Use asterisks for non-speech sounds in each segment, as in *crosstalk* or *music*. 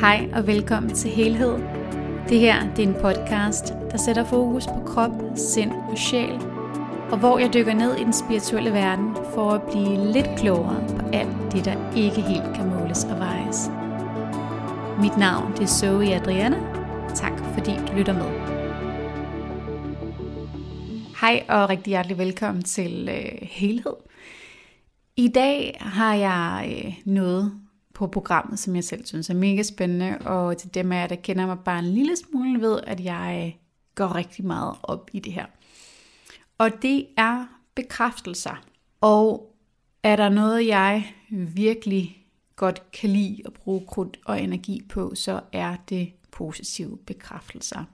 Hej og velkommen til Helhed. Det her det er en podcast, der sætter fokus på krop, sind og sjæl, og hvor jeg dykker ned i den spirituelle verden for at blive lidt klogere på alt det, der ikke helt kan måles og vejes. Mit navn det er Zoe Adriana. Tak fordi du lytter med. Hej og rigtig hjertelig velkommen til øh, Helhed. I dag har jeg øh, noget på programmet, som jeg selv synes er mega spændende, og til dem af jer, der kender mig bare en lille smule, ved, at jeg øh, går rigtig meget op i det her. Og det er bekræftelser. Og er der noget, jeg virkelig godt kan lide at bruge krudt og energi på, så er det positive bekræftelser.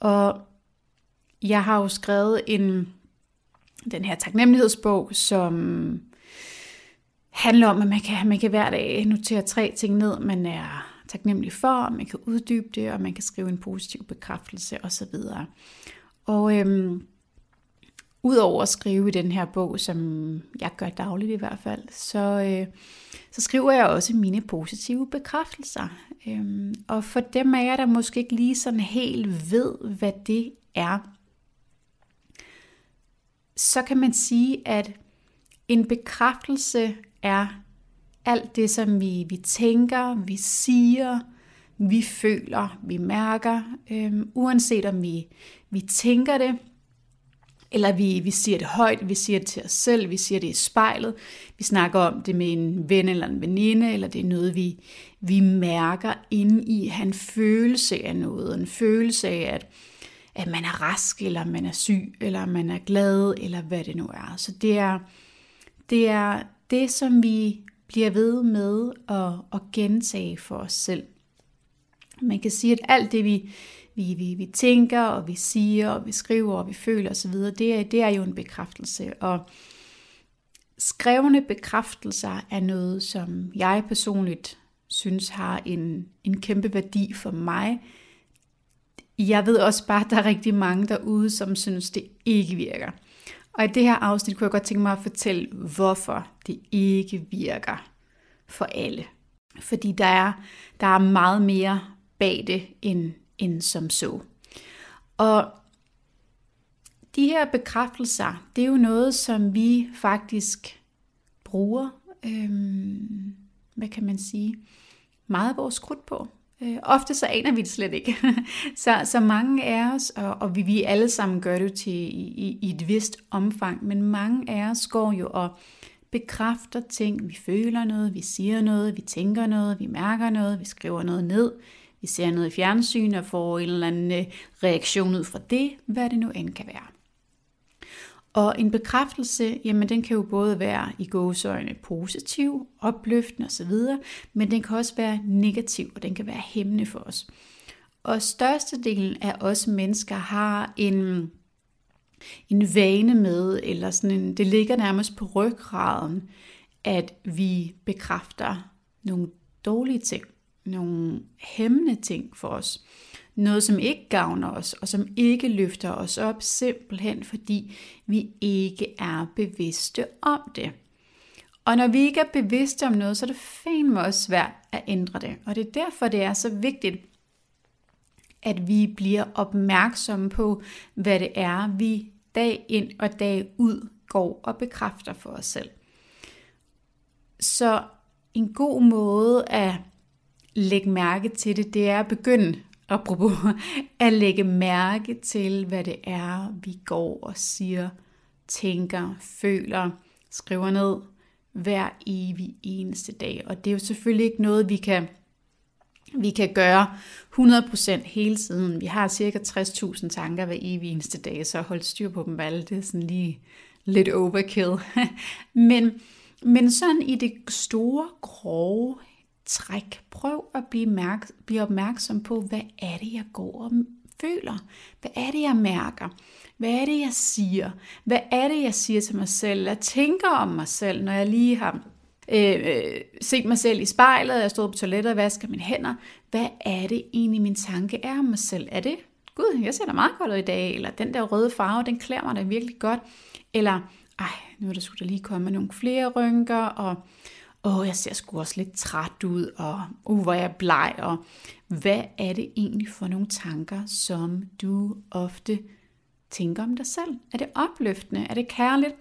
Og jeg har jo skrevet en den her taknemmelighedsbog, som handler om, at man kan, man kan hver dag notere tre ting ned, man er taknemmelig for, man kan uddybe det, og man kan skrive en positiv bekræftelse osv. Og øhm, udover at skrive i den her bog, som jeg gør dagligt i hvert fald, så, øh, så skriver jeg også mine positive bekræftelser. Øhm, og for dem af jer, der måske ikke lige sådan helt ved, hvad det er, så kan man sige, at en bekræftelse er alt det, som vi, vi tænker, vi siger, vi føler, vi mærker, øhm, uanset om vi, vi tænker det, eller vi, vi siger det højt, vi siger det til os selv, vi siger det i spejlet, vi snakker om det med en ven eller en veninde, eller det er noget, vi, vi mærker inde i, han følelse af noget, en følelse af, at, at man er rask, eller man er syg, eller man er glad, eller hvad det nu er. Så det er, det er det, som vi bliver ved med at, at gentage for os selv. Man kan sige, at alt det, vi, vi, vi, vi tænker, og vi siger, og vi skriver, og vi føler osv., det er, det er jo en bekræftelse. Og skrevne bekræftelser er noget, som jeg personligt synes har en, en kæmpe værdi for mig. Jeg ved også bare, at der er rigtig mange derude, som synes, det ikke virker. Og i det her afsnit kunne jeg godt tænke mig at fortælle, hvorfor det ikke virker for alle. Fordi der er, der er meget mere bag det, end, end som så. Og de her bekræftelser, det er jo noget, som vi faktisk bruger, øhm, hvad kan man sige, meget af vores krudt på. Øh, ofte så aner vi det slet ikke. *laughs* så, så mange af os, og, og vi, vi alle sammen gør det til i, i et vist omfang, men mange af os går jo og bekræfter ting. Vi føler noget, vi siger noget, vi tænker noget, vi mærker noget, vi skriver noget ned, vi ser noget i fjernsyn og får en eller anden øh, reaktion ud fra det, hvad det nu end kan være. Og en bekræftelse, jamen den kan jo både være i gåsøjne positiv, opløftende osv., men den kan også være negativ, og den kan være hæmmende for os. Og størstedelen af os mennesker har en, en vane med, eller sådan en, det ligger nærmest på ryggraden, at vi bekræfter nogle dårlige ting, nogle hæmmende ting for os. Noget, som ikke gavner os, og som ikke løfter os op, simpelthen fordi vi ikke er bevidste om det. Og når vi ikke er bevidste om noget, så er det fandme også svært at ændre det. Og det er derfor, det er så vigtigt, at vi bliver opmærksomme på, hvad det er, vi dag ind og dag ud går og bekræfter for os selv. Så en god måde at lægge mærke til det, det er at begynde apropos, at lægge mærke til, hvad det er, vi går og siger, tænker, føler, skriver ned hver evig eneste dag. Og det er jo selvfølgelig ikke noget, vi kan, vi kan gøre 100% hele tiden. Vi har cirka 60.000 tanker hver evig eneste dag, så hold styr på dem alle. Det er sådan lige lidt overkill. *laughs* men, men sådan i det store, grove træk. Prøv at blive, mærk- blive opmærksom på, hvad er det, jeg går og føler? Hvad er det, jeg mærker? Hvad er det, jeg siger? Hvad er det, jeg siger til mig selv? Jeg tænker om mig selv, når jeg lige har øh, øh, set mig selv i spejlet, jeg stod på toilettet og vasker mine hænder. Hvad er det egentlig, min tanke er om mig selv? Er det, gud, jeg ser da meget godt ud i dag, eller den der røde farve, den klæder mig da virkelig godt, eller ej, nu er der skulle der lige komme nogle flere rynker, og åh, jeg ser sgu også lidt træt ud, og uh, hvor er jeg bleg, og hvad er det egentlig for nogle tanker, som du ofte tænker om dig selv? Er det opløftende? Er det kærligt?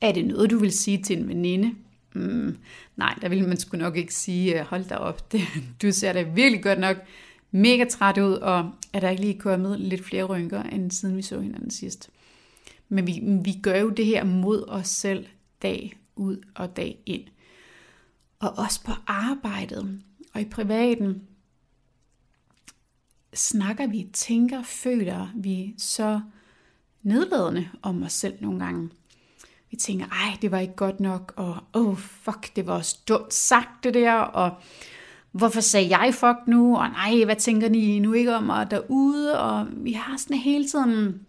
Er det noget, du vil sige til en veninde? Mm, nej, der ville man sgu nok ikke sige, øh, hold da op, det, *laughs* du ser da virkelig godt nok mega træt ud, og er der ikke lige kommet lidt flere rynker, end siden vi så hinanden sidst. Men vi, vi gør jo det her mod os selv dag ud og dag ind. Og også på arbejdet og i privaten snakker vi, tænker, føler vi så nedladende om os selv nogle gange. Vi tænker, ej, det var ikke godt nok, og oh, fuck, det var også dumt sagt det der, og hvorfor sagde jeg fuck nu, og nej, hvad tænker I nu ikke om mig derude, og vi har sådan hele tiden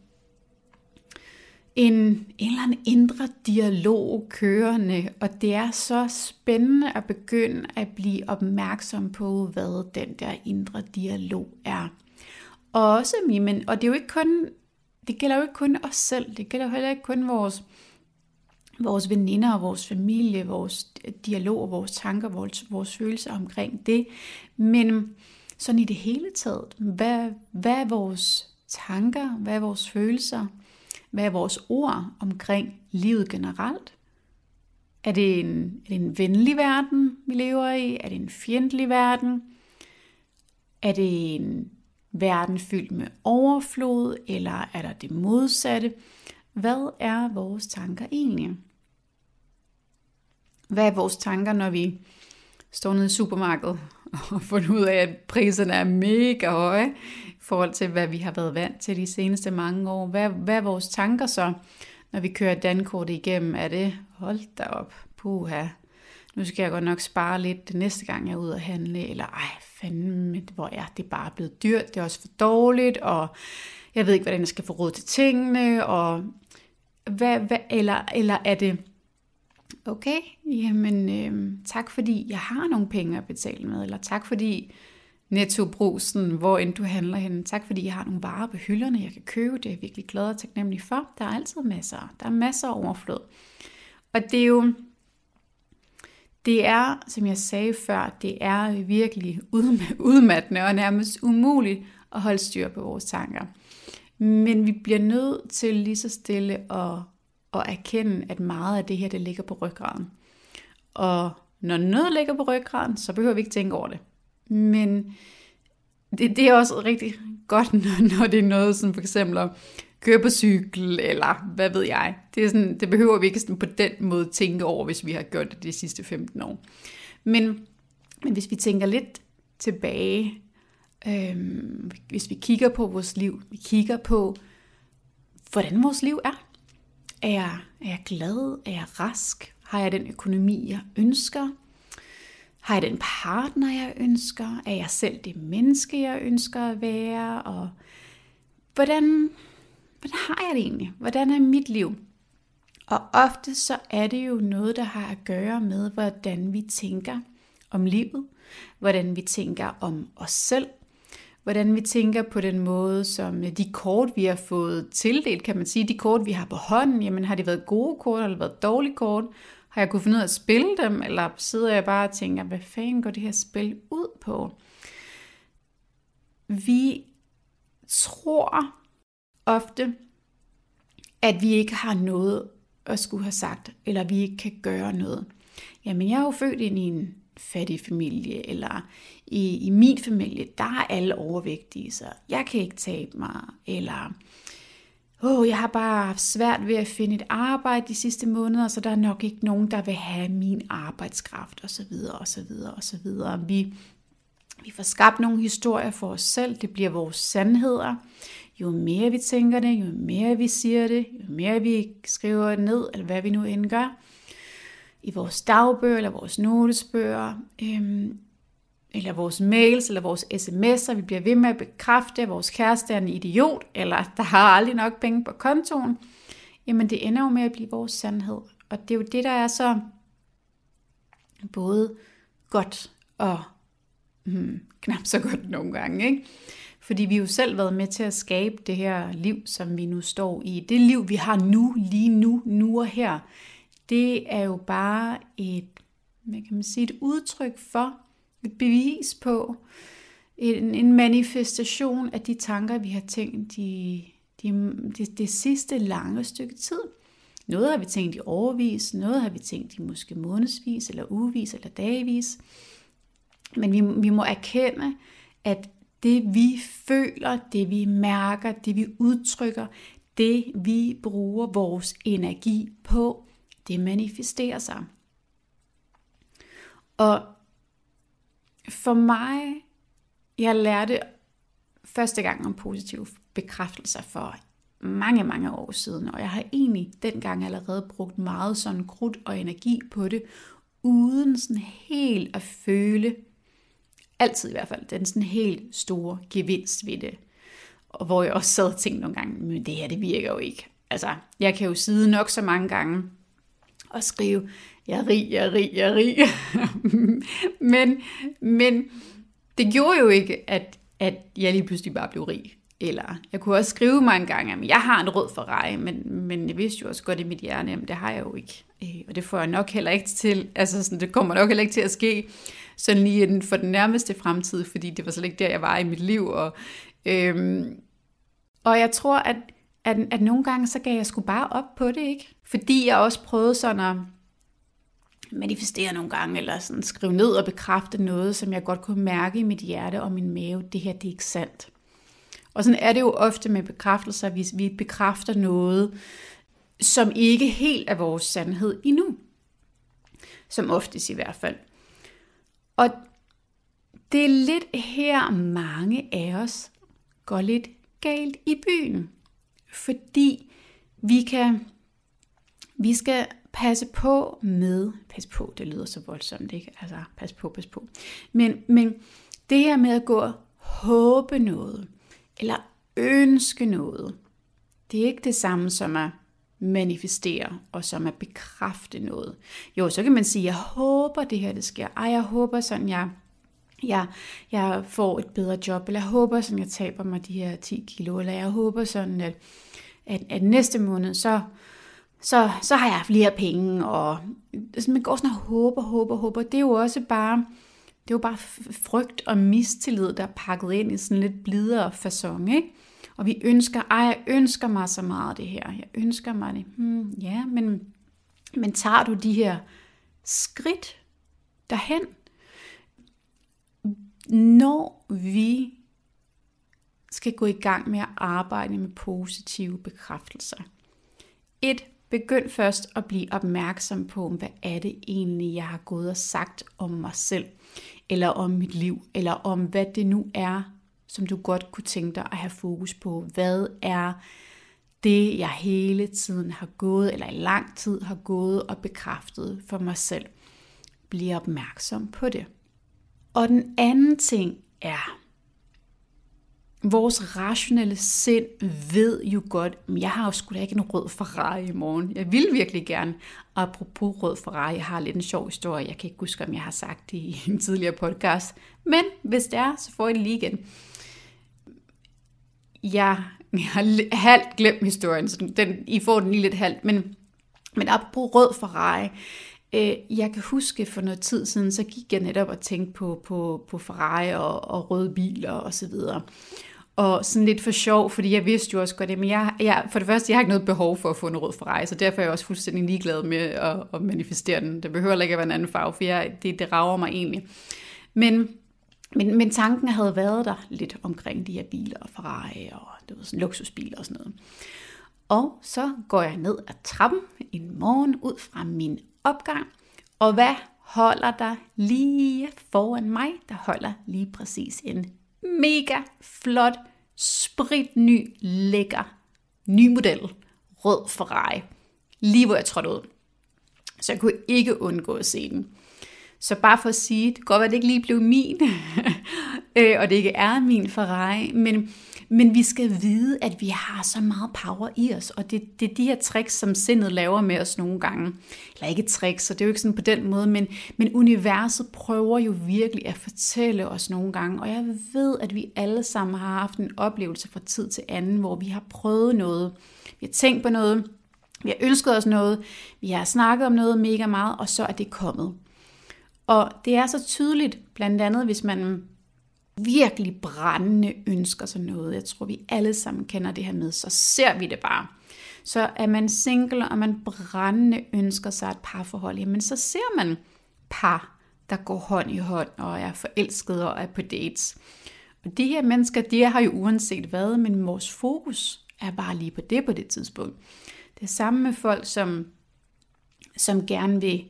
en, en eller anden indre dialog kørende, og det er så spændende at begynde at blive opmærksom på, hvad den der indre dialog er. Og også, men, og det er jo ikke kun, det gælder jo ikke kun os selv, det gælder jo heller ikke kun vores, vores veninder og vores familie, vores dialog, vores tanker, vores, vores følelser omkring det. Men sådan i det hele taget, hvad, hvad er vores tanker, hvad er vores følelser, hvad er vores ord omkring livet generelt? Er det, en, er det en venlig verden, vi lever i? Er det en fjendtlig verden? Er det en verden fyldt med overflod, eller er der det modsatte? Hvad er vores tanker egentlig? Hvad er vores tanker, når vi står nede i supermarkedet *laughs* og fundet ud af, at priserne er mega høje i forhold til, hvad vi har været vant til de seneste mange år. Hvad, hvad er vores tanker så, når vi kører dankortet igennem? Er det, hold da op, puha, nu skal jeg godt nok spare lidt det næste gang, jeg er ude at handle, eller ej, fandme, hvor er det bare blevet dyrt, det er også for dårligt, og jeg ved ikke, hvordan jeg skal få råd til tingene, og hvad, hvad, eller, eller er det, okay, jamen øh, tak fordi jeg har nogle penge at betale med, eller tak fordi nettobrusen, hvor end du handler henne. tak fordi jeg har nogle varer på hylderne, jeg kan købe, det er jeg virkelig glad og taknemmelig for. Der er altid masser, der er masser af overflod. Og det er jo, det er, som jeg sagde før, det er virkelig udmattende og nærmest umuligt at holde styr på vores tanker. Men vi bliver nødt til lige så stille at at erkende, at meget af det her, det ligger på ryggraden. Og når noget ligger på ryggraden, så behøver vi ikke tænke over det. Men det, det er også rigtig godt, *laughs* når, når det er noget som for eksempel at køre på cykel, eller hvad ved jeg. Det, er sådan, det behøver vi ikke sådan på den måde tænke over, hvis vi har gjort det de sidste 15 år. Men, men hvis vi tænker lidt tilbage, øhm, hvis vi kigger på vores liv, vi kigger på, hvordan vores liv er, er jeg, er jeg glad? Er jeg rask? Har jeg den økonomi, jeg ønsker? Har jeg den partner, jeg ønsker? Er jeg selv det menneske, jeg ønsker at være? Og hvordan, hvordan har jeg det egentlig? Hvordan er mit liv? Og ofte så er det jo noget, der har at gøre med, hvordan vi tænker om livet, hvordan vi tænker om os selv, hvordan vi tænker på den måde, som øh, de kort, vi har fået tildelt, kan man sige, de kort, vi har på hånden, jamen har det været gode kort, eller været dårlige kort? Har jeg kunnet finde ud af at spille dem, eller sidder jeg bare og tænker, hvad fanden går det her spil ud på? Vi tror ofte, at vi ikke har noget at skulle have sagt, eller vi ikke kan gøre noget. Jamen, jeg er jo født ind i en fattig familie, eller i, i min familie, der er alle overvægtige, så jeg kan ikke tabe mig, eller oh, jeg har bare haft svært ved at finde et arbejde de sidste måneder, så der er nok ikke nogen, der vil have min arbejdskraft, osv., osv., osv. Vi, vi får skabt nogle historier for os selv, det bliver vores sandheder. Jo mere vi tænker det, jo mere vi siger det, jo mere vi skriver det ned, eller hvad vi nu end gør, i vores dagbøger eller vores notesbøger, øhm, eller vores mails, eller vores sms'er, vi bliver ved med at bekræfte, at vores kæreste er en idiot, eller der har aldrig nok penge på kontoen, jamen det ender jo med at blive vores sandhed. Og det er jo det, der er så både godt og hmm, knap så godt nogle gange. Ikke? Fordi vi jo selv været med til at skabe det her liv, som vi nu står i. Det liv, vi har nu, lige nu, nu og her, det er jo bare et hvad kan man sige, et udtryk for, et bevis på, en, en manifestation af de tanker, vi har tænkt i de, det, det sidste lange stykke tid. Noget har vi tænkt i overvis, noget har vi tænkt i måske månedsvis, eller ugevis, eller dagvis. Men vi, vi må erkende, at det vi føler, det vi mærker, det vi udtrykker, det vi bruger vores energi på, det manifesterer sig. Og for mig, jeg lærte første gang om positive bekræftelser for mange, mange år siden, og jeg har egentlig dengang allerede brugt meget sådan krudt og energi på det, uden sådan helt at føle, altid i hvert fald, den sådan helt store gevinst ved det. Og hvor jeg også sad og tænkte nogle gange, men det her, det virker jo ikke. Altså, jeg kan jo sidde nok så mange gange og skrive, jeg er rig, jeg er rig, jeg er rig. *laughs* men, men det gjorde jo ikke, at, at jeg lige pludselig bare blev rig. Eller jeg kunne også skrive mig en gang, at jeg har en rød Ferrari, men, men jeg vidste jo også godt i mit hjerne, at det har jeg jo ikke. Øh, og det får jeg nok heller ikke til, altså sådan, det kommer nok heller ikke til at ske sådan lige inden for den nærmeste fremtid, fordi det var slet ikke der, jeg var i mit liv. Og, øhm, og jeg tror, at, at, at nogle gange, så gav jeg sgu bare op på det, ikke? Fordi jeg også prøvede sådan at manifestere nogle gange, eller sådan skrive ned og bekræfte noget, som jeg godt kunne mærke i mit hjerte og min mave. Det her, det er ikke sandt. Og sådan er det jo ofte med bekræftelser, hvis vi bekræfter noget, som ikke helt er vores sandhed endnu. Som oftest i hvert fald. Og det er lidt her, mange af os går lidt galt i byen. Fordi vi kan, vi skal passe på med, pas på, det lyder så voldsomt, ikke? Altså, pas på, pas på. Men, men det her med at gå og håbe noget, eller ønske noget, det er ikke det samme som at manifestere og som at bekræfte noget. Jo, så kan man sige, jeg håber det her det sker. Ej, jeg håber sådan, jeg, jeg, jeg får et bedre job, eller jeg håber sådan, jeg taber mig de her 10 kilo, eller jeg håber sådan, at, at, at næste måned, så, så, så har jeg flere penge, og altså, man går sådan og håber, håber, håber. Det er jo også bare, det er jo bare frygt og mistillid, der er pakket ind i sådan lidt blidere fasong, ikke? Og vi ønsker, ej, jeg ønsker mig så meget det her. Jeg ønsker mig det. Hmm, ja, men, men tager du de her skridt derhen? Når vi skal gå i gang med at arbejde med positive bekræftelser. Et, begynd først at blive opmærksom på, hvad er det egentlig, jeg har gået og sagt om mig selv, eller om mit liv, eller om hvad det nu er, som du godt kunne tænke dig at have fokus på. Hvad er det, jeg hele tiden har gået, eller i lang tid har gået og bekræftet for mig selv? Bliv opmærksom på det. Og den anden ting er, vores rationelle sind ved jo godt, at jeg har jo sgu da ikke en rød Ferrari i morgen. Jeg vil virkelig gerne. Og apropos rød Ferrari, jeg har lidt en sjov historie. Jeg kan ikke huske, om jeg har sagt det i en tidligere podcast. Men hvis det er, så får I det lige igen. Jeg, har halvt glemt historien, så den, I får den lige lidt halvt. Men, men apropos rød Ferrari, øh, jeg kan huske for noget tid siden, så gik jeg netop og tænkte på, på, på Ferrari og, og røde biler og så videre. Og sådan lidt for sjov, fordi jeg vidste jo også godt, at jeg, jeg, for det første, jeg har ikke noget behov for at få en rød Ferrari, så derfor er jeg også fuldstændig ligeglad med at, at manifestere den. Det behøver ikke at være en anden farve, for jeg, det, det rager mig egentlig. Men men, men tanken havde været der lidt omkring de her biler og Ferrari og det var sådan luksusbiler og sådan noget. Og så går jeg ned ad trappen en morgen ud fra min opgang, og hvad holder der lige foran mig? Der holder lige præcis en mega flot, spritny, lækker, ny model, rød Ferrari. Lige hvor jeg trådte ud. Så jeg kunne ikke undgå at se den. Så bare for at sige, det kan godt være, at det ikke lige blev min, *laughs* øh, og det ikke er min Ferrari, men, men vi skal vide, at vi har så meget power i os, og det, det er de her tricks, som sindet laver med os nogle gange. Eller ikke tricks, så det er jo ikke sådan på den måde, men, men universet prøver jo virkelig at fortælle os nogle gange, og jeg ved, at vi alle sammen har haft en oplevelse fra tid til anden, hvor vi har prøvet noget, vi har tænkt på noget, vi har ønsket os noget, vi har snakket om noget mega meget, og så er det kommet. Og det er så tydeligt, blandt andet hvis man virkelig brændende ønsker sig noget. Jeg tror, vi alle sammen kender det her med, så ser vi det bare. Så er man single, og man brændende ønsker sig et parforhold, jamen så ser man par, der går hånd i hånd og er forelskede og er på dates. Og de her mennesker, de har jo uanset hvad, men vores fokus er bare lige på det på det tidspunkt. Det er samme med folk, som, som gerne vil,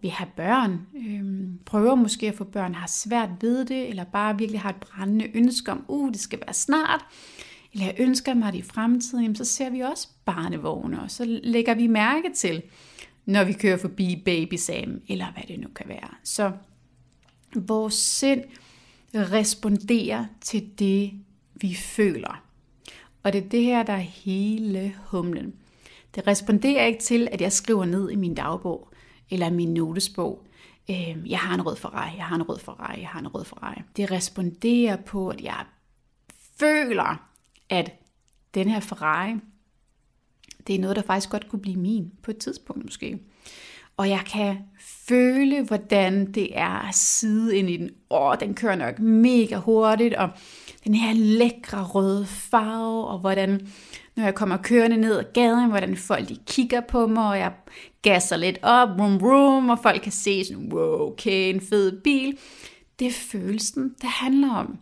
vil have børn, øh, prøver måske at få børn, har svært ved det, eller bare virkelig har et brændende ønske om, uh, det skal være snart, eller jeg ønsker mig det i fremtiden, jamen, så ser vi også barnevogne, og så lægger vi mærke til, når vi kører forbi baby Sam, eller hvad det nu kan være. Så vores sind responderer til det, vi føler. Og det er det her, der er hele humlen. Det responderer ikke til, at jeg skriver ned i min dagbog, eller min notesbog, øh, jeg har en rød Ferrari, jeg har en rød Ferrari, jeg har en rød Ferrari. Det responderer på, at jeg føler, at den her Ferrari, det er noget, der faktisk godt kunne blive min på et tidspunkt måske. Og jeg kan føle, hvordan det er at sidde ind i den. Åh, den kører nok mega hurtigt, og den her lækre røde farve, og hvordan, når jeg kommer kørende ned ad gaden, hvordan folk de kigger på mig, og jeg gasser lidt op, rum, rum, og folk kan se sådan, wow, okay, en fed bil. Det er følelsen, det handler om.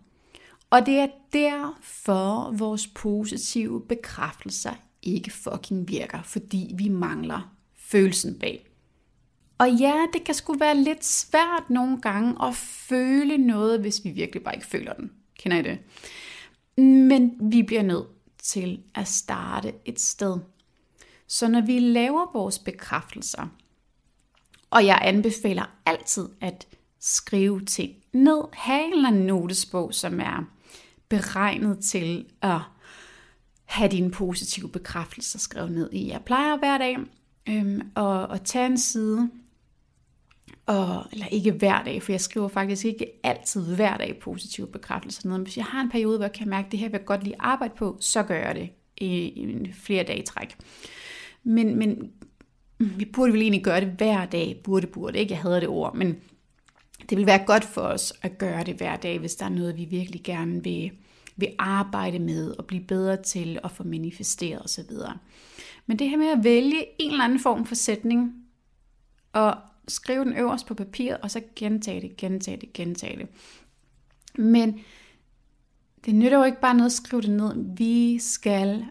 Og det er derfor, vores positive bekræftelser ikke fucking virker, fordi vi mangler følelsen bag. Og ja, det kan sgu være lidt svært nogle gange at føle noget, hvis vi virkelig bare ikke føler den. Kender I det? Men vi bliver nødt til at starte et sted. Så når vi laver vores bekræftelser, og jeg anbefaler altid at skrive ting ned, have en eller anden notesbog, som er beregnet til at have dine positive bekræftelser skrevet ned i. Jeg plejer hver dag øhm, at, at tage en side, og, eller ikke hver dag, for jeg skriver faktisk ikke altid hver dag positive bekræftelser ned. Men hvis jeg har en periode, hvor jeg kan mærke, at det her vil jeg godt lige arbejde på, så gør jeg det i, i flere dage træk. Men, men vi burde vel egentlig gøre det hver dag, burde, burde, ikke? Jeg hader det ord, men det vil være godt for os at gøre det hver dag, hvis der er noget, vi virkelig gerne vil, vil arbejde med og blive bedre til at få manifesteret osv. Men det her med at vælge en eller anden form for sætning, og skrive den øverst på papiret, og så gentage det, gentage det, gentage det. Men det nytter jo ikke bare noget at skrive det ned. Vi skal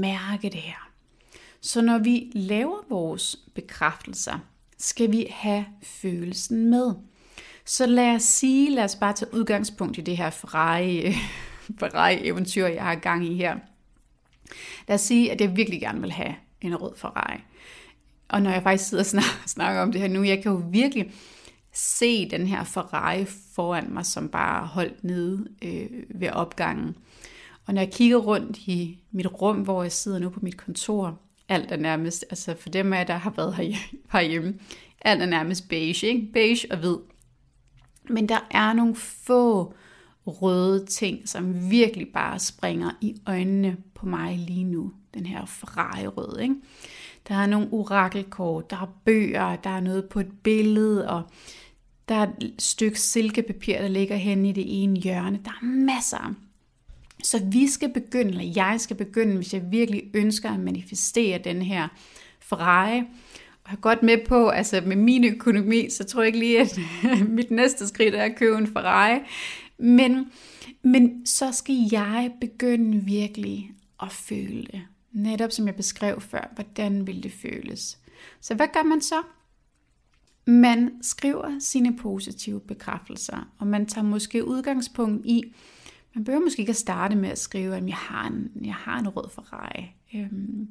mærke det her. Så når vi laver vores bekræftelser, skal vi have følelsen med. Så lad os sige, lad os bare tage udgangspunkt i det her Ferrari, *laughs* Ferrari-eventyr, jeg har gang i her. Lad os sige, at jeg virkelig gerne vil have en rød Ferrari. Og når jeg faktisk sidder og snakker, *laughs* snakker om det her nu, jeg kan jo virkelig se den her Ferrari foran mig, som bare holdt nede øh, ved opgangen. Og når jeg kigger rundt i mit rum, hvor jeg sidder nu på mit kontor, alt er nærmest, altså for dem af jer, der har været *laughs* herhjemme, alt er nærmest beige, ikke? beige og hvid. Men der er nogle få røde ting, som virkelig bare springer i øjnene på mig lige nu. Den her Ferrari-rød, ikke? Der er nogle orakelkort, der er bøger, der er noget på et billede, og der er et stykke silkepapir, der ligger hen i det ene hjørne. Der er masser. Så vi skal begynde, eller jeg skal begynde, hvis jeg virkelig ønsker at manifestere den her Ferrari. Og jeg er godt med på, altså med min økonomi, så tror jeg ikke lige, at *laughs* mit næste skridt er at købe en Ferrari. Men, men så skal jeg begynde virkelig at føle det. Netop som jeg beskrev før, hvordan vil det føles? Så hvad gør man så? Man skriver sine positive bekræftelser, og man tager måske udgangspunkt i, man behøver måske ikke at starte med at skrive, at jeg har en, jeg har en rød Ferrari. Øhm,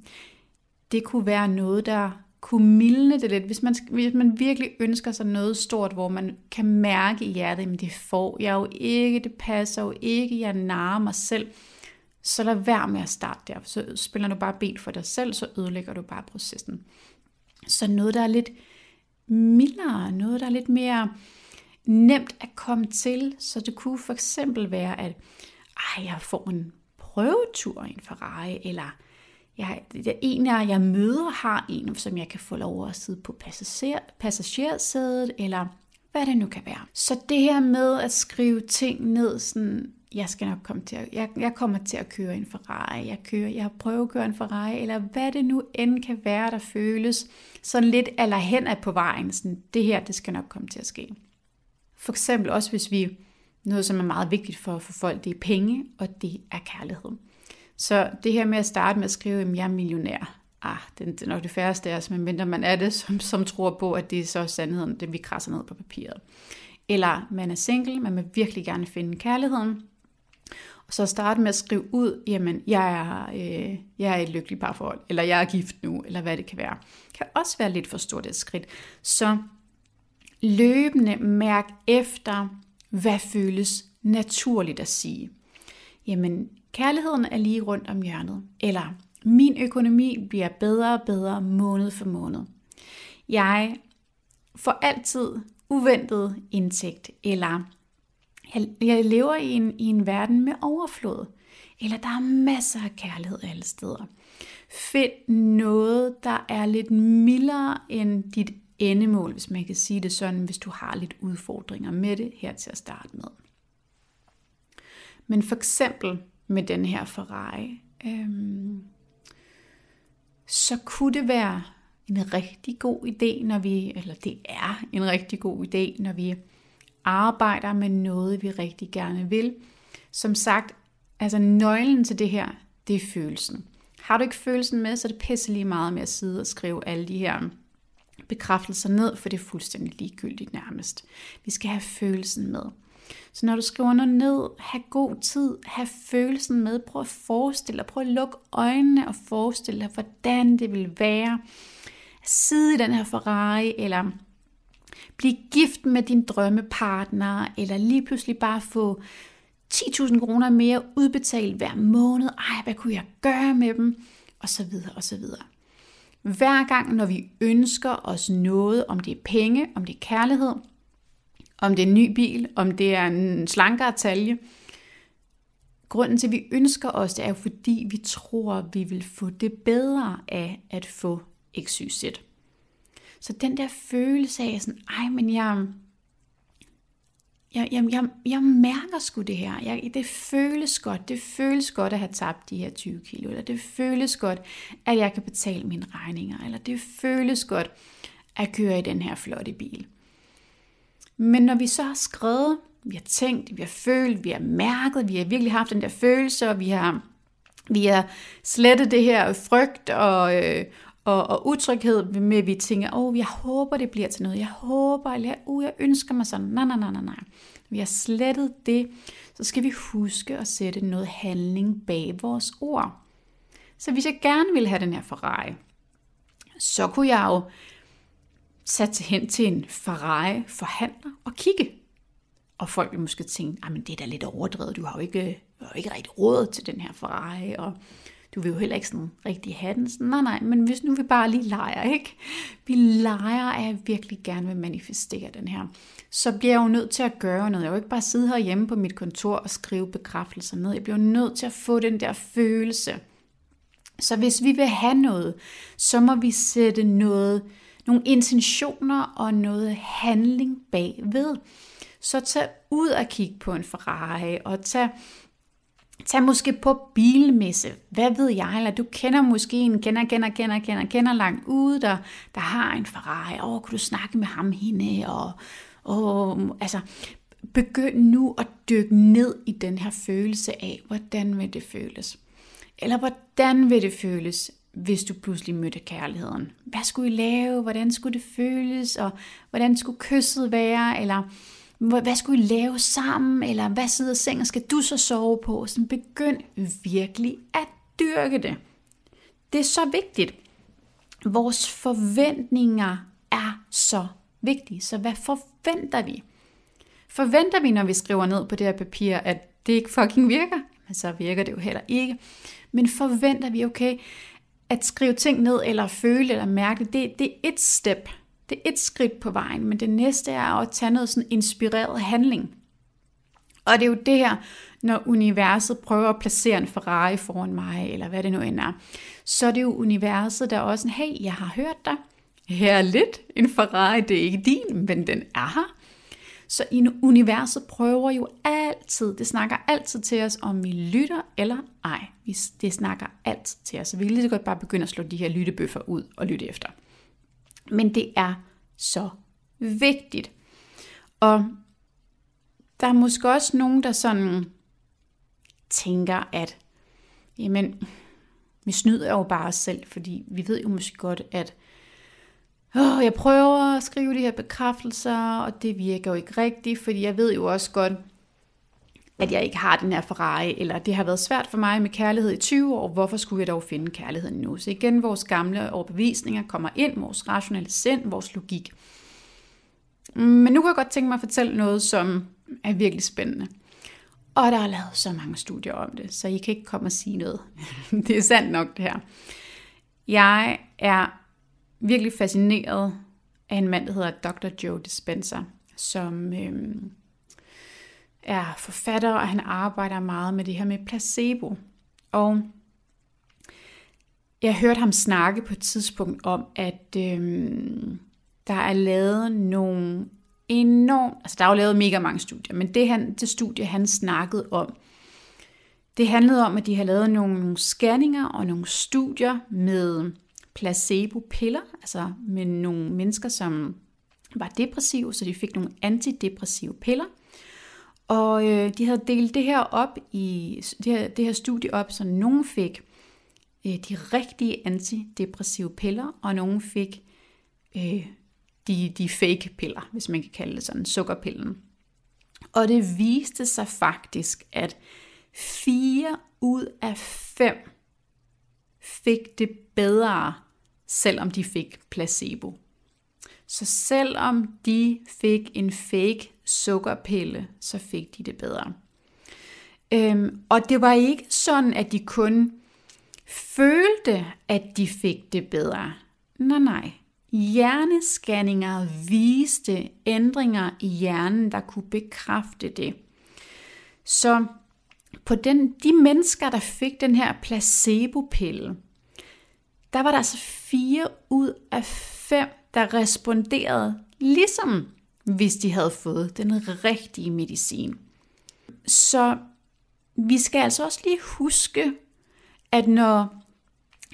det kunne være noget, der kunne mildne det lidt. Hvis man, hvis man virkelig ønsker sig noget stort, hvor man kan mærke i hjertet, at det får jeg jo ikke, det passer jo ikke, jeg narrer mig selv så lad være med at starte der. Så spiller du bare ben for dig selv, så ødelægger du bare processen. Så noget, der er lidt mildere, noget, der er lidt mere nemt at komme til. Så det kunne for eksempel være, at ej, jeg får en prøvetur i en Ferrari, eller jeg, en af jeg møder har en, som jeg kan få lov at sidde på passager, passagersædet, eller hvad det nu kan være. Så det her med at skrive ting ned, sådan, jeg skal nok komme til at, jeg, jeg kommer til at køre en Ferrari, jeg kører, jeg prøver at køre en Ferrari, eller hvad det nu end kan være, der føles sådan lidt eller hen af på vejen, sådan, det her, det skal nok komme til at ske. For eksempel også hvis vi, noget som er meget vigtigt for, for folk, det er penge, og det er kærlighed. Så det her med at starte med at skrive, at jeg er millionær, ah, det er nok det færreste af os, men mindre man er det, som, som tror på, at det er så sandheden, det vi krasser ned på papiret. Eller man er single, man vil virkelig gerne finde kærligheden, og så starte med at skrive ud, jamen, jeg er, øh, jeg er i et lykkeligt parforhold, eller jeg er gift nu, eller hvad det kan være. Det kan også være lidt for stort et skridt. Så løbende mærk efter, hvad føles naturligt at sige. Jamen, kærligheden er lige rundt om hjørnet. Eller, min økonomi bliver bedre og bedre måned for måned. Jeg får altid uventet indtægt, eller jeg lever i en, i en verden med overflod, eller der er masser af kærlighed alle steder. Find noget, der er lidt mildere end dit endemål, hvis man kan sige det sådan, hvis du har lidt udfordringer med det her til at starte med. Men for eksempel med den her Ferrari, øhm, så kunne det være en rigtig god idé, når vi, eller det er en rigtig god idé, når vi arbejder med noget, vi rigtig gerne vil. Som sagt, altså nøglen til det her, det er følelsen. Har du ikke følelsen med, så er det pisse lige meget med at sidde og skrive alle de her bekræftelser ned, for det er fuldstændig ligegyldigt nærmest. Vi skal have følelsen med. Så når du skriver noget ned, have god tid, have følelsen med, prøv at forestille dig, prøv at lukke øjnene og forestille dig, hvordan det vil være at sidde i den her Ferrari, eller blive gift med din drømmepartner, eller lige pludselig bare få 10.000 kroner mere udbetalt hver måned. Ej, hvad kunne jeg gøre med dem? Og så videre, og så videre. Hver gang, når vi ønsker os noget, om det er penge, om det er kærlighed, om det er en ny bil, om det er en slankere talje, grunden til, at vi ønsker os, det er jo fordi, vi tror, vi vil få det bedre af at få XYZ. Så den der følelse af sådan, ej, men jeg, jeg, jeg, jeg, jeg mærker sgu det her. Jeg, det føles godt. Det føles godt at have tabt de her 20 kilo. Eller det føles godt, at jeg kan betale mine regninger. Eller det føles godt at køre i den her flotte bil. Men når vi så har skrevet, vi har tænkt, vi har følt, vi har mærket, vi har virkelig haft den der følelse, og vi har, vi har slettet det her frygt og, øh, og, og utryghed med, at vi tænker, åh, oh, jeg håber, det bliver til noget. Jeg håber, eller uh, jeg ønsker mig sådan. Nej, nej, nej, nej, nej. Vi har slettet det, så skal vi huske at sætte noget handling bag vores ord. Så hvis jeg gerne vil have den her Ferrari, så kunne jeg jo sætte hen til en Ferrari forhandler og kigge. Og folk vil måske tænke, men det er da lidt overdrevet, du har jo ikke, du har jo ikke rigtig råd til den her Ferrari, og du vil jo heller ikke sådan rigtig have den. Sådan, nej, nej, men hvis nu vi bare lige leger, ikke? Vi leger, at jeg virkelig gerne vil manifestere den her. Så bliver jeg jo nødt til at gøre noget. Jeg vil jo ikke bare sidde herhjemme på mit kontor og skrive bekræftelser ned. Jeg bliver nødt til at få den der følelse. Så hvis vi vil have noget, så må vi sætte noget, nogle intentioner og noget handling bagved. Så tag ud og kig på en Ferrari, og tag Tag måske på bilmesse, hvad ved jeg, eller du kender måske en kender, kender, kender, kender, kender langt ude, der, der har en Ferrari, åh, kunne du snakke med ham hende, og, og altså, begynd nu at dykke ned i den her følelse af, hvordan vil det føles? Eller hvordan vil det føles, hvis du pludselig mødte kærligheden? Hvad skulle I lave? Hvordan skulle det føles? Og hvordan skulle kysset være? Eller hvad skulle I lave sammen, eller hvad sidder sengen skal du så sove på? Så begynd virkelig at dyrke det. Det er så vigtigt. Vores forventninger er så vigtige. Så hvad forventer vi? Forventer vi, når vi skriver ned på det her papir, at det ikke fucking virker? Men så virker det jo heller ikke. Men forventer vi, okay, at skrive ting ned, eller føle, eller mærke, det, det er et step. Det er et skridt på vejen, men det næste er at tage noget sådan inspireret handling. Og det er jo det her, når universet prøver at placere en Ferrari foran mig, eller hvad det nu end er, så er det jo universet, der er også en, hey, jeg har hørt dig. Her er lidt en Ferrari, det er ikke din, men den er her. Så universet prøver jo altid, det snakker altid til os, om vi lytter eller ej. Det snakker altid til os, så vi kan lige så godt bare begynde at slå de her lyttebøffer ud og lytte efter. Men det er så vigtigt. Og der er måske også nogen, der sådan tænker, at jamen, vi snyder jo bare os selv, fordi vi ved jo måske godt, at åh, jeg prøver at skrive de her bekræftelser, og det virker jo ikke rigtigt, fordi jeg ved jo også godt, at jeg ikke har den her Ferrari, eller det har været svært for mig med kærlighed i 20 år, hvorfor skulle jeg dog finde kærligheden nu? Så igen, vores gamle overbevisninger kommer ind, vores rationelle sind, vores logik. Mm, men nu kan jeg godt tænke mig at fortælle noget, som er virkelig spændende. Og der er lavet så mange studier om det, så I kan ikke komme og sige noget. *laughs* det er sandt nok det her. Jeg er virkelig fascineret af en mand, der hedder Dr. Joe Dispenza, som øhm, er forfatter, og han arbejder meget med det her med placebo. Og jeg hørte ham snakke på et tidspunkt om, at øh, der er lavet nogle enormt, altså der er jo lavet mega mange studier, men det, han, det studie, han snakkede om, det handlede om, at de har lavet nogle, nogle scanninger og nogle studier med placebo-piller, altså med nogle mennesker, som var depressive, så de fik nogle antidepressive piller. Og øh, de havde delt det her op i det her, det her studie op, så nogen fik øh, de rigtige antidepressive piller, og nogen fik øh, de, de fake piller, hvis man kan kalde det sådan, sukkerpillen. Og det viste sig faktisk, at fire ud af fem fik det bedre, selvom de fik placebo. Så selvom de fik en fake sukkerpille, så fik de det bedre. Øhm, og det var ikke sådan, at de kun følte, at de fik det bedre. Nej, nej. Hjernescanninger viste ændringer i hjernen, der kunne bekræfte det. Så på den, de mennesker, der fik den her placebo-pille, der var der altså fire ud af fem, der responderede ligesom hvis de havde fået den rigtige medicin. Så vi skal altså også lige huske, at når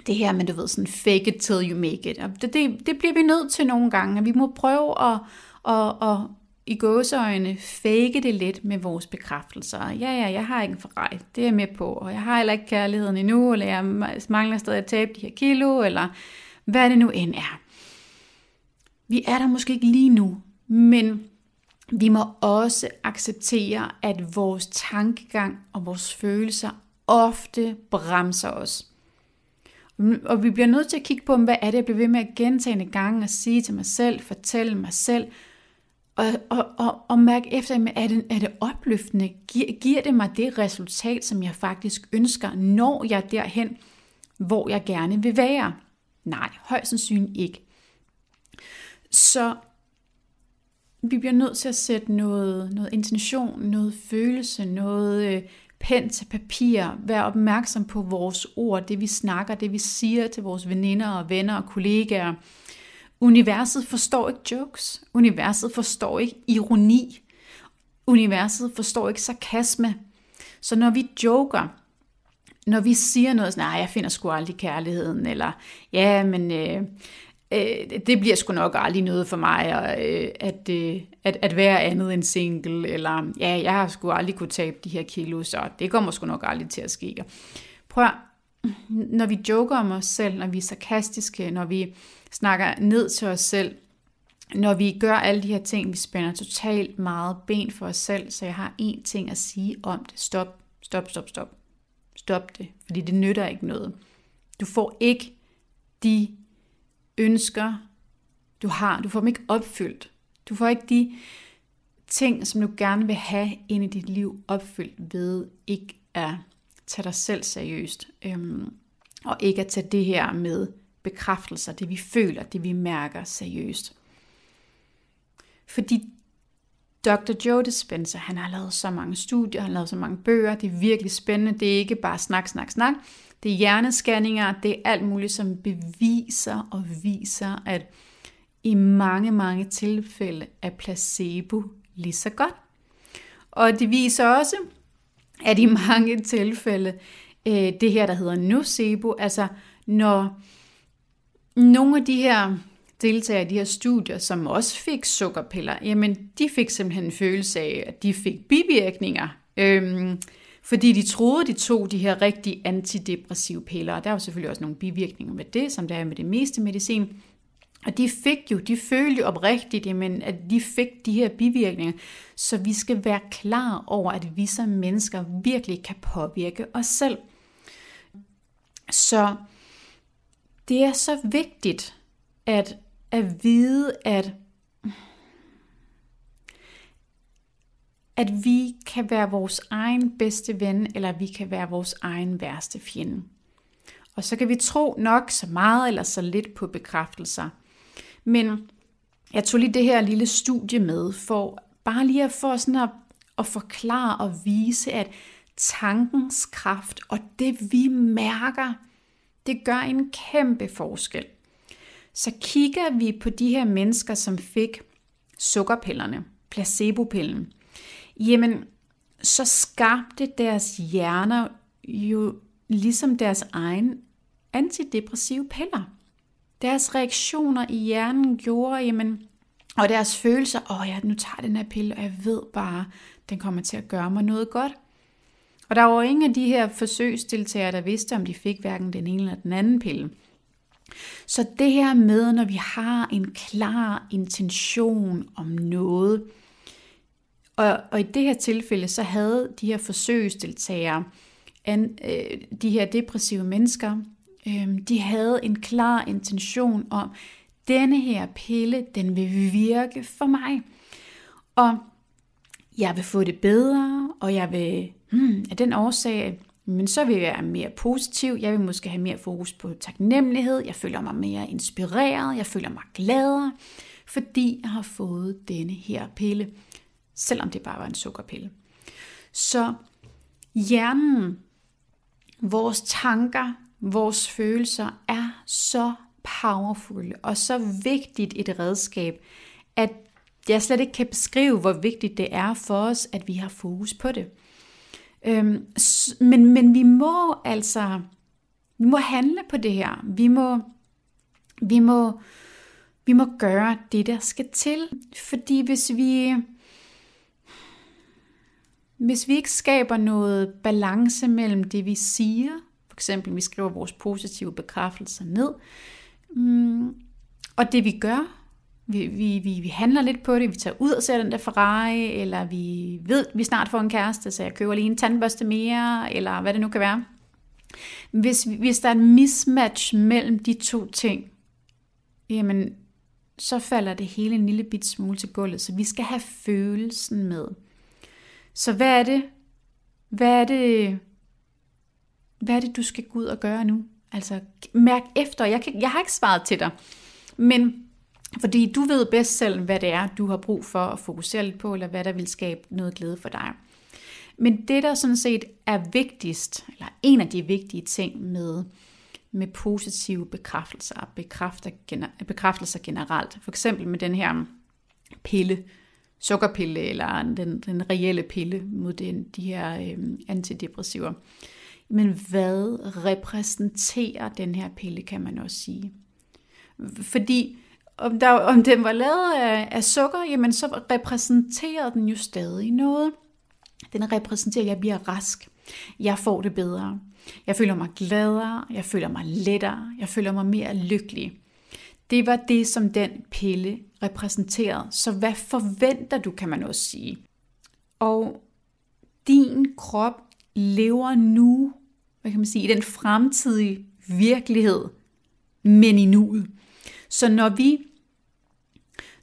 det her med, du ved, sådan fake it till you make it. Det, det, det bliver vi nødt til nogle gange, at vi må prøve at, at, at i gåseøjne fake det lidt med vores bekræftelser. Ja, ja, jeg har ikke en forrej, det er jeg med på, og jeg har heller ikke kærligheden endnu, eller jeg mangler stadig at tabe de her kilo, eller hvad det nu end er. Vi er der måske ikke lige nu, men vi må også acceptere, at vores tankegang og vores følelser ofte bremser os. Og vi bliver nødt til at kigge på, hvad er det, jeg bliver ved med at gentage gange og sige til mig selv, fortælle mig selv, og, og, og, og mærke efter, er det, er det opløftende? Giver, giver det mig det resultat, som jeg faktisk ønsker, når jeg derhen, hvor jeg gerne vil være? Nej, højst sandsynligt ikke. Så vi bliver nødt til at sætte noget, noget intention, noget følelse, noget øh, pen til papir, Vær opmærksom på vores ord, det vi snakker, det vi siger til vores veninder og venner og kollegaer. Universet forstår ikke jokes. Universet forstår ikke ironi. Universet forstår ikke sarkasme. Så når vi joker, når vi siger noget sådan, nej, jeg finder sgu aldrig kærligheden, eller ja, men øh, øh, det bliver sgu nok aldrig noget for mig, og, øh, at, øh, at, at være andet end single, eller ja, jeg har sgu aldrig kunne tabe de her kilo, så det kommer sgu nok aldrig til at ske. Prøv når vi joker om os selv, når vi er sarkastiske, når vi snakker ned til os selv, når vi gør alle de her ting, vi spænder totalt meget ben for os selv, så jeg har én ting at sige om det. Stop, stop, stop, stop. Stop det, fordi det nytter ikke noget. Du får ikke de ønsker, du har. Du får dem ikke opfyldt. Du får ikke de ting, som du gerne vil have ind i dit liv opfyldt ved ikke at tage dig selv seriøst. Øhm, og ikke at tage det her med bekræftelser, det vi føler, det vi mærker seriøst. Fordi Dr. Joe Dispenza, han har lavet så mange studier, han har lavet så mange bøger, det er virkelig spændende, det er ikke bare snak, snak, snak. Det er hjernescanninger, det er alt muligt, som beviser og viser, at i mange, mange tilfælde er placebo lige så godt. Og det viser også, at i mange tilfælde, øh, det her, der hedder nocebo, altså når nogle af de her deltagere i de her studier, som også fik sukkerpiller, jamen de fik simpelthen en følelse af, at de fik bivirkninger, øhm, fordi de troede, de tog de her rigtige antidepressive piller. Og der var selvfølgelig også nogle bivirkninger med det, som der er med det meste medicin. Og de fik jo, de følte jo oprigtigt, jamen, at de fik de her bivirkninger. Så vi skal være klar over, at vi som mennesker virkelig kan påvirke os selv. Så det er så vigtigt at, at vide, at, at vi kan være vores egen bedste ven, eller vi kan være vores egen værste fjende. Og så kan vi tro nok så meget eller så lidt på bekræftelser. Men jeg tog lige det her lille studie med, for bare lige at få sådan at, at forklare og vise, at tankens kraft og det vi mærker, det gør en kæmpe forskel. Så kigger vi på de her mennesker, som fik sukkerpillerne, placebopillen, jamen så skabte deres hjerner jo ligesom deres egen antidepressive piller. Deres reaktioner i hjernen gjorde, jamen, og deres følelser, åh oh ja, nu tager den her pille, og jeg ved bare, den kommer til at gøre mig noget godt. Og der var ingen af de her forsøgsdeltagere, der vidste, om de fik hverken den ene eller den anden pille. Så det her med, når vi har en klar intention om noget, og, og i det her tilfælde, så havde de her forsøgsdeltagere, an, øh, de her depressive mennesker, øh, de havde en klar intention om, denne her pille, den vil virke for mig. Og jeg vil få det bedre, og jeg vil hmm, af den årsag, men så vil jeg være mere positiv, jeg vil måske have mere fokus på taknemmelighed, jeg føler mig mere inspireret, jeg føler mig gladere, fordi jeg har fået denne her pille, selvom det bare var en sukkerpille. Så hjernen, vores tanker, vores følelser er så powerful og så vigtigt et redskab, at jeg slet ikke kan beskrive, hvor vigtigt det er for os, at vi har fokus på det. Øhm, men, men vi må altså, vi må handle på det her. Vi må, vi må, vi må gøre det, der skal til. Fordi hvis vi, hvis vi ikke skaber noget balance mellem det, vi siger, for eksempel vi skriver vores positive bekræftelser ned, mm, og det vi gør, vi, vi, vi, vi handler lidt på det, vi tager ud og ser den der Ferrari, eller vi ved, vi snart får en kæreste, så jeg køber lige en tandbørste mere, eller hvad det nu kan være. Hvis, hvis der er en mismatch mellem de to ting, jamen, så falder det hele en lille bit smule til gulvet, så vi skal have følelsen med. Så hvad er det, hvad er det, hvad er det, du skal gå ud og gøre nu? Altså, mærk efter. Jeg, kan, jeg har ikke svaret til dig, men fordi du ved bedst selv, hvad det er, du har brug for at fokusere lidt på, eller hvad der vil skabe noget glæde for dig. Men det, der sådan set er vigtigst, eller en af de vigtige ting med, med positive bekræftelser, bekræfter, bekræftelser generelt, for eksempel med den her pille, sukkerpille, eller den, den reelle pille mod den, de her øh, antidepressiver. Men hvad repræsenterer den her pille, kan man også sige. Fordi om, der, om den var lavet af, af sukker, jamen så repræsenterer den jo stadig noget. Den repræsenterer, at jeg bliver rask. Jeg får det bedre. Jeg føler mig gladere. Jeg føler mig lettere. Jeg føler mig mere lykkelig. Det var det, som den pille repræsenterede. Så hvad forventer du, kan man også sige. Og din krop lever nu, hvad kan man sige, i den fremtidige virkelighed, men i nuet. Så når vi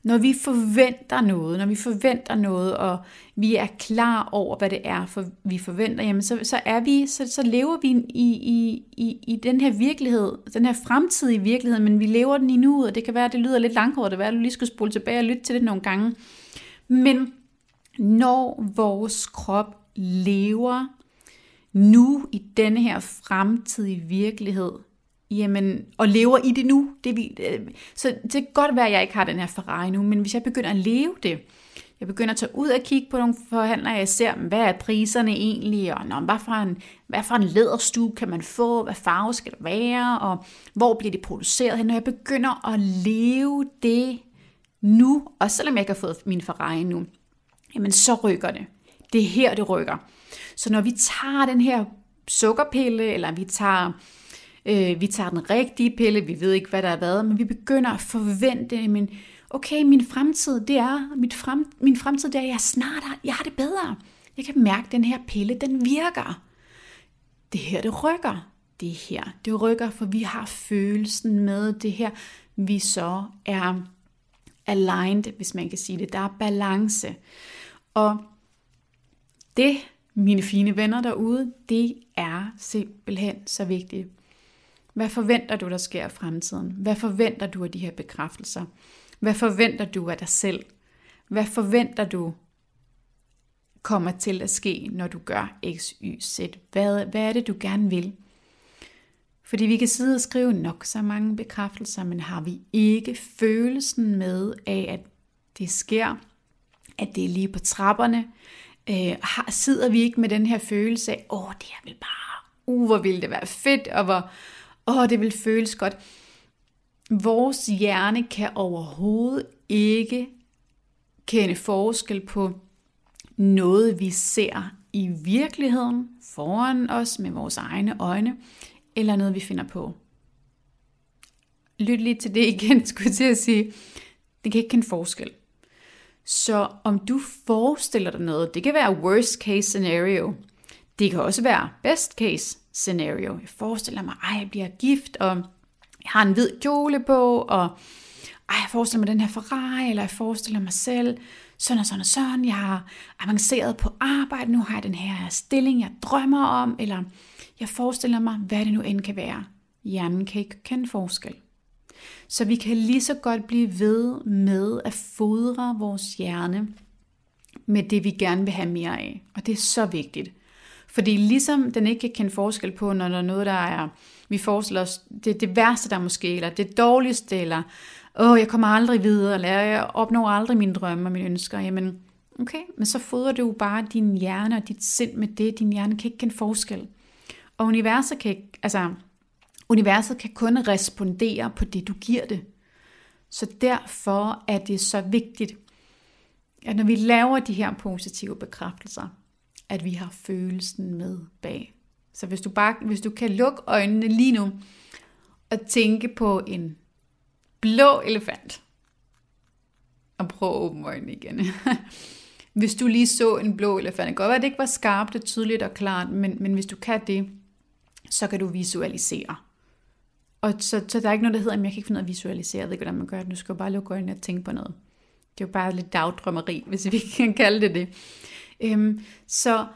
når vi forventer noget, når vi forventer noget, og vi er klar over, hvad det er, for vi forventer, jamen så, så, er vi, så, så lever vi i, i, i, i den her virkelighed, den her fremtidige virkelighed, men vi lever den i nu, og det kan være, at det lyder lidt langhåret, det kan være, at du lige skulle spole tilbage og lytte til det nogle gange. Men når vores krop lever nu i denne her fremtidige virkelighed, jamen, og lever i det nu. Det vi, øh, så det kan godt være, at jeg ikke har den her Ferrari nu, men hvis jeg begynder at leve det, Jeg begynder at tage ud og kigge på nogle forhandlere. Jeg ser, hvad er priserne egentlig, og nå, hvad, for en, hvad for en læderstue kan man få, hvad farve skal det være, og hvor bliver det produceret. Når jeg begynder at leve det nu, og selvom jeg ikke har fået min Ferrari nu, jamen så rykker det. Det er her, det rykker. Så når vi tager den her sukkerpille, eller vi tager, øh, vi tager den rigtige pille, vi ved ikke, hvad der er været, men vi begynder at forvente, men okay, min fremtid, det er, mit frem, min fremtid, det er, jeg snart har, jeg har det bedre. Jeg kan mærke, at den her pille, den virker. Det her, det rykker. Det her, det rykker, for vi har følelsen med det her. Vi så er aligned, hvis man kan sige det. Der er balance. Og det, mine fine venner derude, det er simpelthen så vigtigt. Hvad forventer du, der sker i fremtiden? Hvad forventer du af de her bekræftelser? Hvad forventer du af dig selv? Hvad forventer du kommer til at ske, når du gør X, Y, Z? Hvad, hvad er det, du gerne vil? Fordi vi kan sidde og skrive nok så mange bekræftelser, men har vi ikke følelsen med af, at det sker, at det er lige på trapperne, øh, har, sidder vi ikke med den her følelse af, åh, det her vil bare, uh, hvor ville det være fedt, og hvor, åh, det vil føles godt. Vores hjerne kan overhovedet ikke kende forskel på noget, vi ser i virkeligheden foran os med vores egne øjne, eller noget, vi finder på. Lyt lige til det igen, *laughs* skulle jeg til at sige. Det kan ikke kende forskel. Så om du forestiller dig noget, det kan være worst case scenario. Det kan også være best case scenario. Jeg forestiller mig, at jeg bliver gift, og jeg har en hvid kjole på, og ej, jeg forestiller mig den her Ferrari, eller jeg forestiller mig selv, sådan og sådan og sådan, jeg har avanceret på arbejde, nu har jeg den her stilling, jeg drømmer om, eller jeg forestiller mig, hvad det nu end kan være. Hjernen kan ikke kende forskel. Så vi kan lige så godt blive ved med at fodre vores hjerne med det, vi gerne vil have mere af. Og det er så vigtigt. Fordi ligesom den ikke kan kende forskel på, når der er noget, der er, vi forestiller os, det det værste, der måske, eller det dårligste, eller åh, jeg kommer aldrig videre, eller jeg opnår aldrig mine drømme og mine ønsker, jamen, okay, men så fodrer du jo bare din hjerne og dit sind med det. Din hjerne kan ikke kende forskel. Og universet kan ikke, altså, universet kan kun respondere på det, du giver det. Så derfor er det så vigtigt, at når vi laver de her positive bekræftelser, at vi har følelsen med bag. Så hvis du, bare, hvis du kan lukke øjnene lige nu og tænke på en blå elefant, og prøv at åbne øjnene igen. *laughs* hvis du lige så en blå elefant, det kan godt være, at det ikke var skarpt og tydeligt og klart, men, men hvis du kan det, så kan du visualisere. Og så, så der er ikke noget, der hedder, at jeg kan ikke finde noget at visualisere. Jeg ved ikke, hvordan man gør det. Du skal jo bare lukke øjnene og tænke på noget. Det er jo bare lidt dagdrømmeri, hvis vi *laughs* kan kalde det det. Øhm, så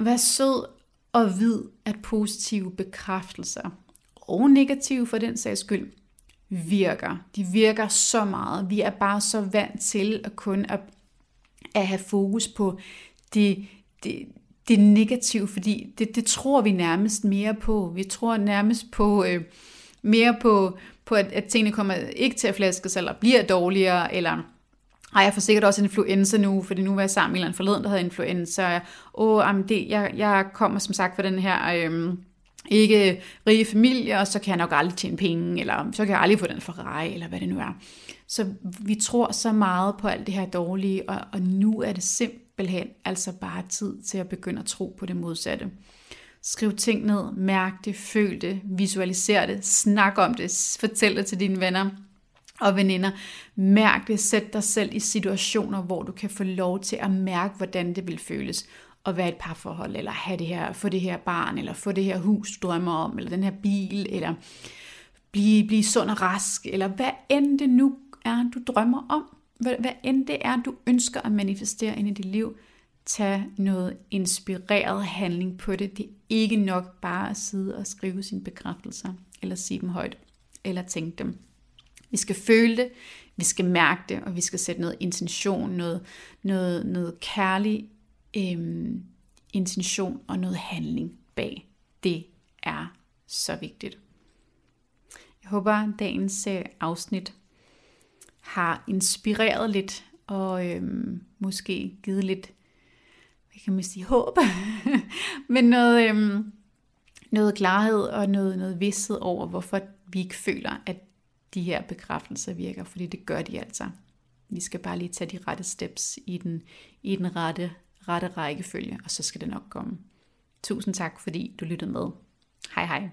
vær sød og vid, at positive bekræftelser, og negative for den sags skyld, virker. De virker så meget. Vi er bare så vant til at kun at, at have fokus på det, det, det negative, fordi det, det tror vi nærmest mere på. Vi tror nærmest på øh, mere på, på at, at tingene kommer ikke til at flaske sig, eller bliver dårligere, eller ej, jeg får sikkert også influenza nu, fordi nu var jeg sammen med en forleden, der havde influenza. Åh, jamen det, jeg, jeg kommer som sagt fra den her øhm, ikke rige familie, og så kan jeg nok aldrig tjene penge, eller så kan jeg aldrig få den Ferrari, eller hvad det nu er. Så vi tror så meget på alt det her dårlige, og, og nu er det simpelthen altså bare tid til at begynde at tro på det modsatte. Skriv ting ned, mærk det, føl det, visualiser det, snak om det, fortæl det til dine venner og veninder. Mærk det, sæt dig selv i situationer, hvor du kan få lov til at mærke, hvordan det vil føles at være et parforhold, eller have det her, få det her barn, eller få det her hus, du drømmer om, eller den her bil, eller blive, blive sund og rask, eller hvad end det nu er, du drømmer om. Hvad, hvad end det er, du ønsker at manifestere ind i dit liv, tag noget inspireret handling på det. Det er ikke nok bare at sidde og skrive sine bekræftelser, eller sige dem højt, eller tænke dem. Vi skal føle det, vi skal mærke det, og vi skal sætte noget intention, noget, noget, noget kærlig øhm, intention og noget handling bag. Det er så vigtigt. Jeg håber, at dagens øh, afsnit har inspireret lidt og øhm, måske givet lidt, hvad kan man sige, håb, *laughs* men noget, øhm, noget klarhed og noget, noget vidsthed over, hvorfor vi ikke føler, at de her bekræftelser virker, fordi det gør de altså. Vi skal bare lige tage de rette steps i den, i den rette, rette rækkefølge, og så skal det nok komme. Tusind tak, fordi du lyttede med. Hej hej.